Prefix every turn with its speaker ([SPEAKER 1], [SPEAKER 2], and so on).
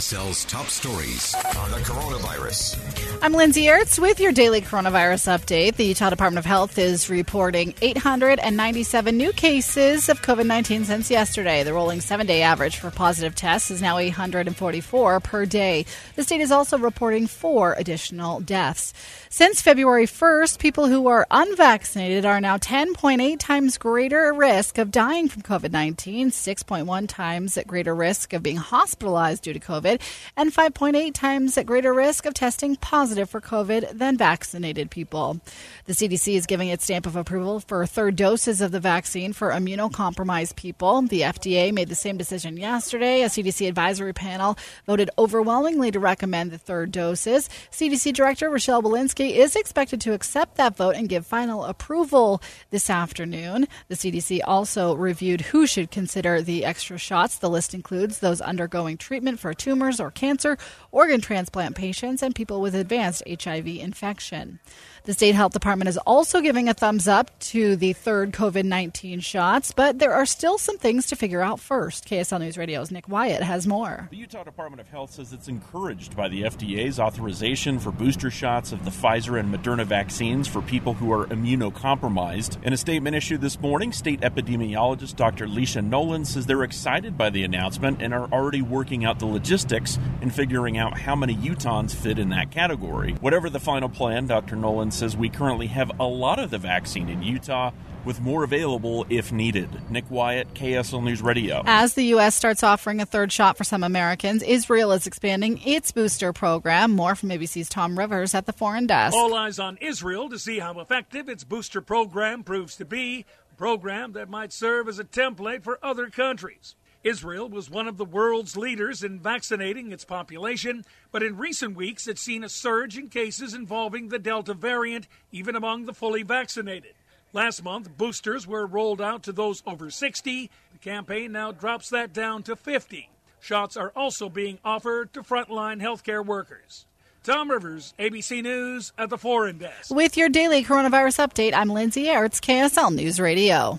[SPEAKER 1] KSL's top stories on the coronavirus.
[SPEAKER 2] I'm Lindsay Aerts with your daily coronavirus update. The Utah Department of Health is reporting 897 new cases of COVID 19 since yesterday. The rolling seven day average for positive tests is now 844 per day. The state is also reporting four additional deaths. Since February 1st, people who are unvaccinated are now 10.8 times greater risk of dying from COVID 19, 6.1 times at greater risk of being hospitalized due to COVID, and 5.8 times at greater risk of testing positive for COVID than vaccinated people. The CDC is giving its stamp of approval for third doses of the vaccine for immunocompromised people. The FDA made the same decision yesterday. A CDC advisory panel voted overwhelmingly to recommend the third doses. CDC Director Rochelle Walensky is expected to accept that vote and give final approval this afternoon. The CDC also reviewed who should consider the extra shots. The list includes those undergoing treatment for tumors or cancer, organ transplant patients, and people with advanced HIV infection. The state health department is also giving a thumbs up to the third COVID 19 shots, but there are still some things to figure out first. KSL News Radio's Nick Wyatt has more.
[SPEAKER 3] The Utah Department of Health says it's encouraged by the FDA's authorization for booster shots of the Pfizer and Moderna vaccines for people who are immunocompromised. In a statement issued this morning, state epidemiologist Dr. Leisha Nolen says they're excited by the announcement and are already working out the logistics and figuring out how many Utahns fit in that category. Whatever the final plan, Dr. Nolen says we currently have a lot of the vaccine in Utah with more available if needed. Nick Wyatt, KSL News Radio.
[SPEAKER 2] As the U.S. starts offering a third shot for some Americans, Israel is expanding its booster program. More from ABC's Tom Rivers at the foreign desk.
[SPEAKER 4] All eyes on Israel to see how effective its booster program proves to be, a program that might serve as a template for other countries. Israel was one of the world's leaders in vaccinating its population, but in recent weeks it's seen a surge in cases involving the Delta variant, even among the fully vaccinated. Last month, boosters were rolled out to those over 60. The campaign now drops that down to 50. Shots are also being offered to frontline healthcare workers. Tom Rivers, ABC News at the Foreign Desk.
[SPEAKER 2] With your daily coronavirus update, I'm Lindsay Aerts, KSL News Radio.